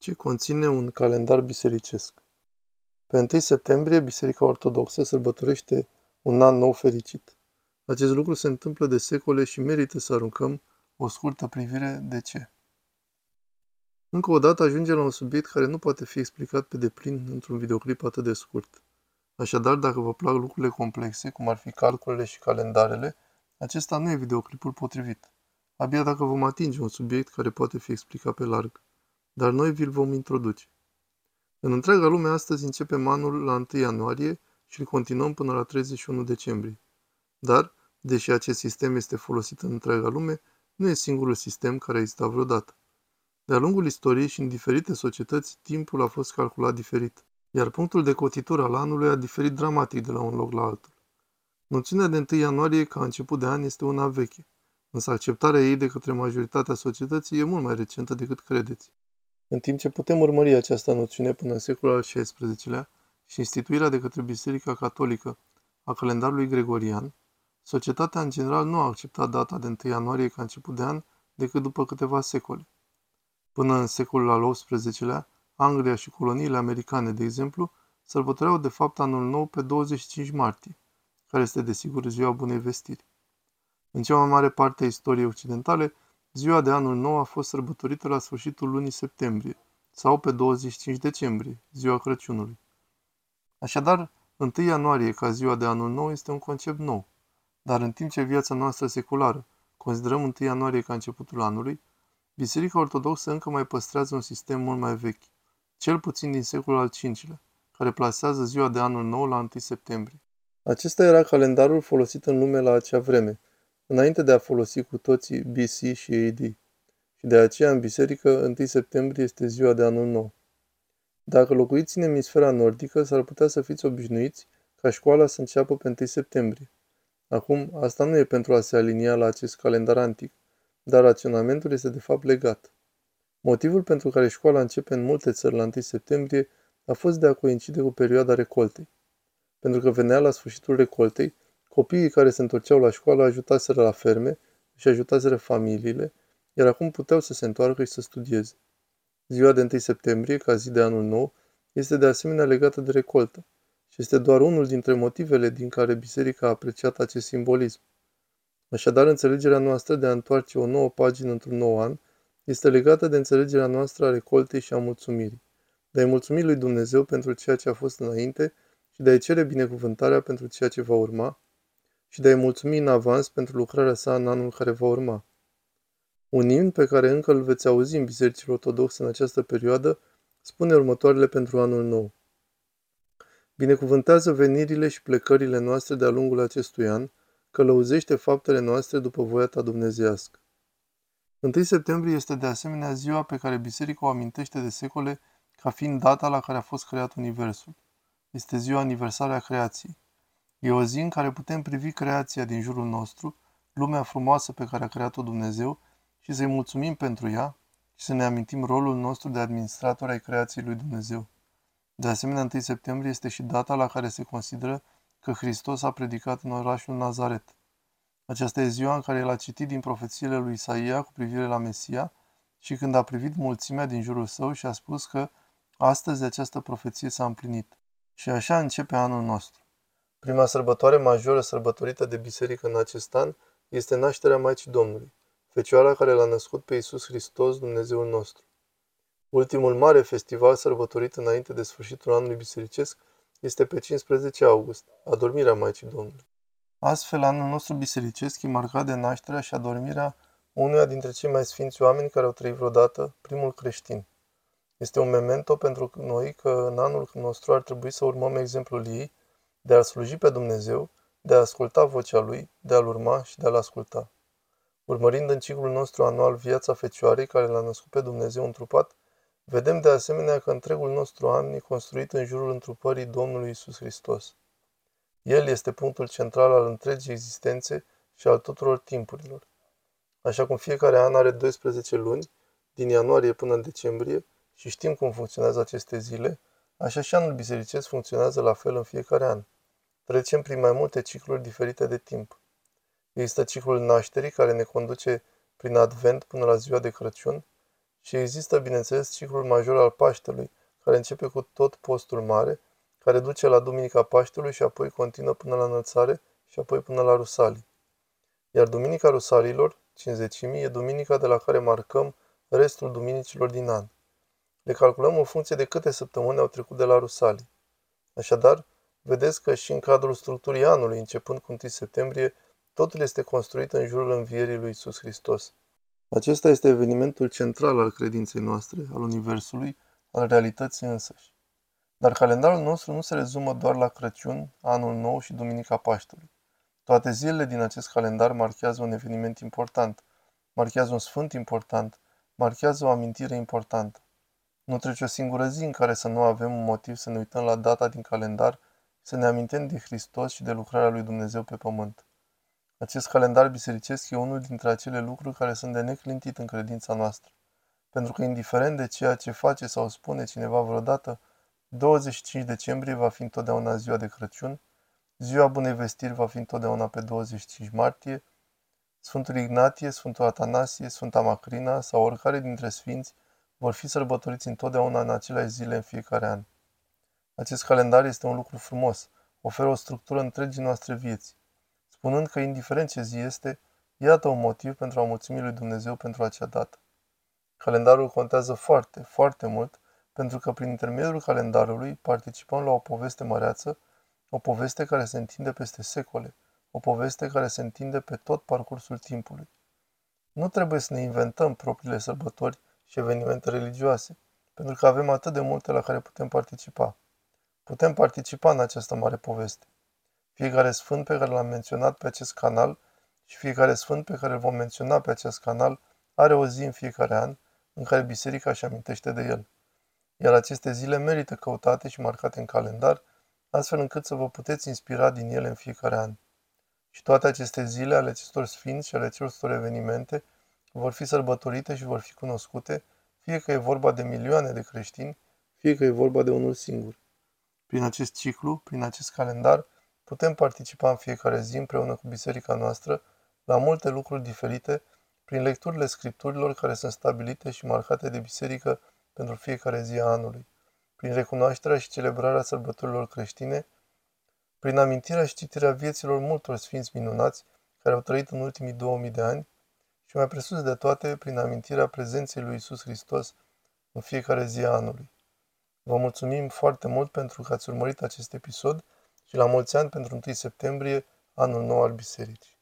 ce conține un calendar bisericesc. Pe 1 septembrie, Biserica Ortodoxă sărbătorește un an nou fericit. Acest lucru se întâmplă de secole și merită să aruncăm o scurtă privire de ce. Încă o dată ajungem la un subiect care nu poate fi explicat pe deplin într-un videoclip atât de scurt. Așadar, dacă vă plac lucrurile complexe, cum ar fi calculele și calendarele, acesta nu e videoclipul potrivit. Abia dacă vom atinge un subiect care poate fi explicat pe larg dar noi vi-l vom introduce. În întreaga lume astăzi începem anul la 1 ianuarie și îl continuăm până la 31 decembrie. Dar, deși acest sistem este folosit în întreaga lume, nu e singurul sistem care a existat vreodată. De-a lungul istoriei și în diferite societăți, timpul a fost calculat diferit, iar punctul de cotitură al anului a diferit dramatic de la un loc la altul. Noțiunea de 1 ianuarie ca început de an este una veche, însă acceptarea ei de către majoritatea societății e mult mai recentă decât credeți. În timp ce putem urmări această noțiune până în secolul al XVI-lea și instituirea de către Biserica Catolică a calendarului gregorian, societatea în general nu a acceptat data de 1 ianuarie ca început de an decât după câteva secole. Până în secolul al XVIII-lea, Anglia și coloniile americane, de exemplu, sărbătoreau de fapt anul nou pe 25 martie, care este desigur ziua bunei vestiri. În cea mai mare parte a istoriei occidentale, Ziua de anul nou a fost sărbătorită la sfârșitul lunii septembrie sau pe 25 decembrie, ziua Crăciunului. Așadar, 1 ianuarie ca ziua de anul nou este un concept nou, dar în timp ce viața noastră seculară considerăm 1 ianuarie ca începutul anului, Biserica Ortodoxă încă mai păstrează un sistem mult mai vechi, cel puțin din secolul al V-lea, care plasează ziua de anul nou la 1 septembrie. Acesta era calendarul folosit în lume la acea vreme, înainte de a folosi cu toții BC și AD. Și de aceea în biserică 1 septembrie este ziua de anul nou. Dacă locuiți în emisfera nordică, s-ar putea să fiți obișnuiți ca școala să înceapă pe 1 septembrie. Acum, asta nu e pentru a se alinia la acest calendar antic, dar raționamentul este de fapt legat. Motivul pentru care școala începe în multe țări la 1 septembrie a fost de a coincide cu perioada recoltei. Pentru că venea la sfârșitul recoltei Copiii care se întorceau la școală ajutaseră la ferme și ajutaseră familiile, iar acum puteau să se întoarcă și să studieze. Ziua de 1 septembrie, ca zi de anul nou, este de asemenea legată de recoltă și este doar unul dintre motivele din care biserica a apreciat acest simbolism. Așadar, înțelegerea noastră de a întoarce o nouă pagină într-un nou an este legată de înțelegerea noastră a recoltei și a mulțumirii, de a-i mulțumi lui Dumnezeu pentru ceea ce a fost înainte și de a-i cere binecuvântarea pentru ceea ce va urma, și de a-i mulțumi în avans pentru lucrarea sa în anul care va urma. Un imn pe care încă îl veți auzi în bisericile ortodoxe în această perioadă spune următoarele pentru anul nou. Binecuvântează venirile și plecările noastre de-a lungul acestui an, călăuzește faptele noastre după voia ta dumnezească. 1 septembrie este de asemenea ziua pe care biserica o amintește de secole ca fiind data la care a fost creat Universul. Este ziua aniversară a creației. E o zi în care putem privi creația din jurul nostru, lumea frumoasă pe care a creat-o Dumnezeu și să-i mulțumim pentru ea și să ne amintim rolul nostru de administrator ai creației lui Dumnezeu. De asemenea, 1 septembrie este și data la care se consideră că Hristos a predicat în orașul Nazaret. Aceasta e ziua în care el a citit din profețiile lui Isaia cu privire la Mesia și când a privit mulțimea din jurul său și a spus că astăzi această profeție s-a împlinit. Și așa începe anul nostru. Prima sărbătoare majoră sărbătorită de biserică în acest an este nașterea Maicii Domnului, Fecioara care l-a născut pe Iisus Hristos, Dumnezeul nostru. Ultimul mare festival sărbătorit înainte de sfârșitul anului bisericesc este pe 15 august, adormirea Maicii Domnului. Astfel, anul nostru bisericesc e marcat de nașterea și adormirea unuia dintre cei mai sfinți oameni care au trăit vreodată, primul creștin. Este un memento pentru noi că în anul nostru ar trebui să urmăm exemplul ei de a sluji pe Dumnezeu, de a asculta vocea Lui, de a-L urma și de a-L asculta. Urmărind în ciclul nostru anual viața Fecioarei care l-a născut pe Dumnezeu întrupat, vedem de asemenea că întregul nostru an e construit în jurul întrupării Domnului Isus Hristos. El este punctul central al întregii existențe și al tuturor timpurilor. Așa cum fiecare an are 12 luni, din ianuarie până în decembrie, și știm cum funcționează aceste zile, Așa și anul bisericesc funcționează la fel în fiecare an. Trecem prin mai multe cicluri diferite de timp. Există ciclul nașterii care ne conduce prin advent până la ziua de Crăciun, Și există, bineînțeles, ciclul major al Paștelui, care începe cu tot postul mare, care duce la Duminica Paștelui și apoi continuă până la înălțare și apoi până la Rusalii. Iar Duminica Rusalilor, cinzecimii, e duminica de la care marcăm restul duminicilor din an. Le calculăm în funcție de câte săptămâni au trecut de la Rusalii. Așadar, vedeți că și în cadrul structurii anului, începând cu 1 septembrie, totul este construit în jurul învierii lui Isus Hristos. Acesta este evenimentul central al credinței noastre, al Universului, al realității însăși. Dar calendarul nostru nu se rezumă doar la Crăciun, Anul Nou și Duminica Paștelui. Toate zilele din acest calendar marchează un eveniment important, marchează un sfânt important, marchează o amintire importantă. Nu trece o singură zi în care să nu avem un motiv să ne uităm la data din calendar, să ne amintim de Hristos și de lucrarea lui Dumnezeu pe pământ. Acest calendar bisericesc e unul dintre acele lucruri care sunt de neclintit în credința noastră. Pentru că, indiferent de ceea ce face sau spune cineva vreodată, 25 decembrie va fi întotdeauna ziua de Crăciun, ziua Bunei Vestiri va fi întotdeauna pe 25 martie, Sfântul Ignatie, Sfântul Atanasie, Sfânta Macrina sau oricare dintre sfinți vor fi sărbătoriți întotdeauna în aceleași zile în fiecare an. Acest calendar este un lucru frumos, oferă o structură întregii noastre vieți, spunând că, indiferent ce zi este, iată un motiv pentru a mulțumi lui Dumnezeu pentru acea dată. Calendarul contează foarte, foarte mult, pentru că prin intermediul calendarului participăm la o poveste măreață, o poveste care se întinde peste secole, o poveste care se întinde pe tot parcursul timpului. Nu trebuie să ne inventăm propriile sărbători și evenimente religioase, pentru că avem atât de multe la care putem participa. Putem participa în această mare poveste. Fiecare sfânt pe care l-am menționat pe acest canal și fiecare sfânt pe care îl vom menționa pe acest canal are o zi în fiecare an în care biserica își amintește de el. Iar aceste zile merită căutate și marcate în calendar, astfel încât să vă puteți inspira din ele în fiecare an. Și toate aceste zile ale acestor sfinți și ale acestor evenimente vor fi sărbătorite și vor fi cunoscute, fie că e vorba de milioane de creștini, fie că e vorba de unul singur. Prin acest ciclu, prin acest calendar, putem participa în fiecare zi împreună cu biserica noastră la multe lucruri diferite, prin lecturile scripturilor care sunt stabilite și marcate de biserică pentru fiecare zi a anului, prin recunoașterea și celebrarea sărbătorilor creștine, prin amintirea și citirea vieților multor sfinți minunați care au trăit în ultimii 2000 de ani și mai presus de toate prin amintirea prezenței lui Isus Hristos în fiecare zi a anului. Vă mulțumim foarte mult pentru că ați urmărit acest episod și la mulți ani pentru 1 septembrie, anul nou al Bisericii.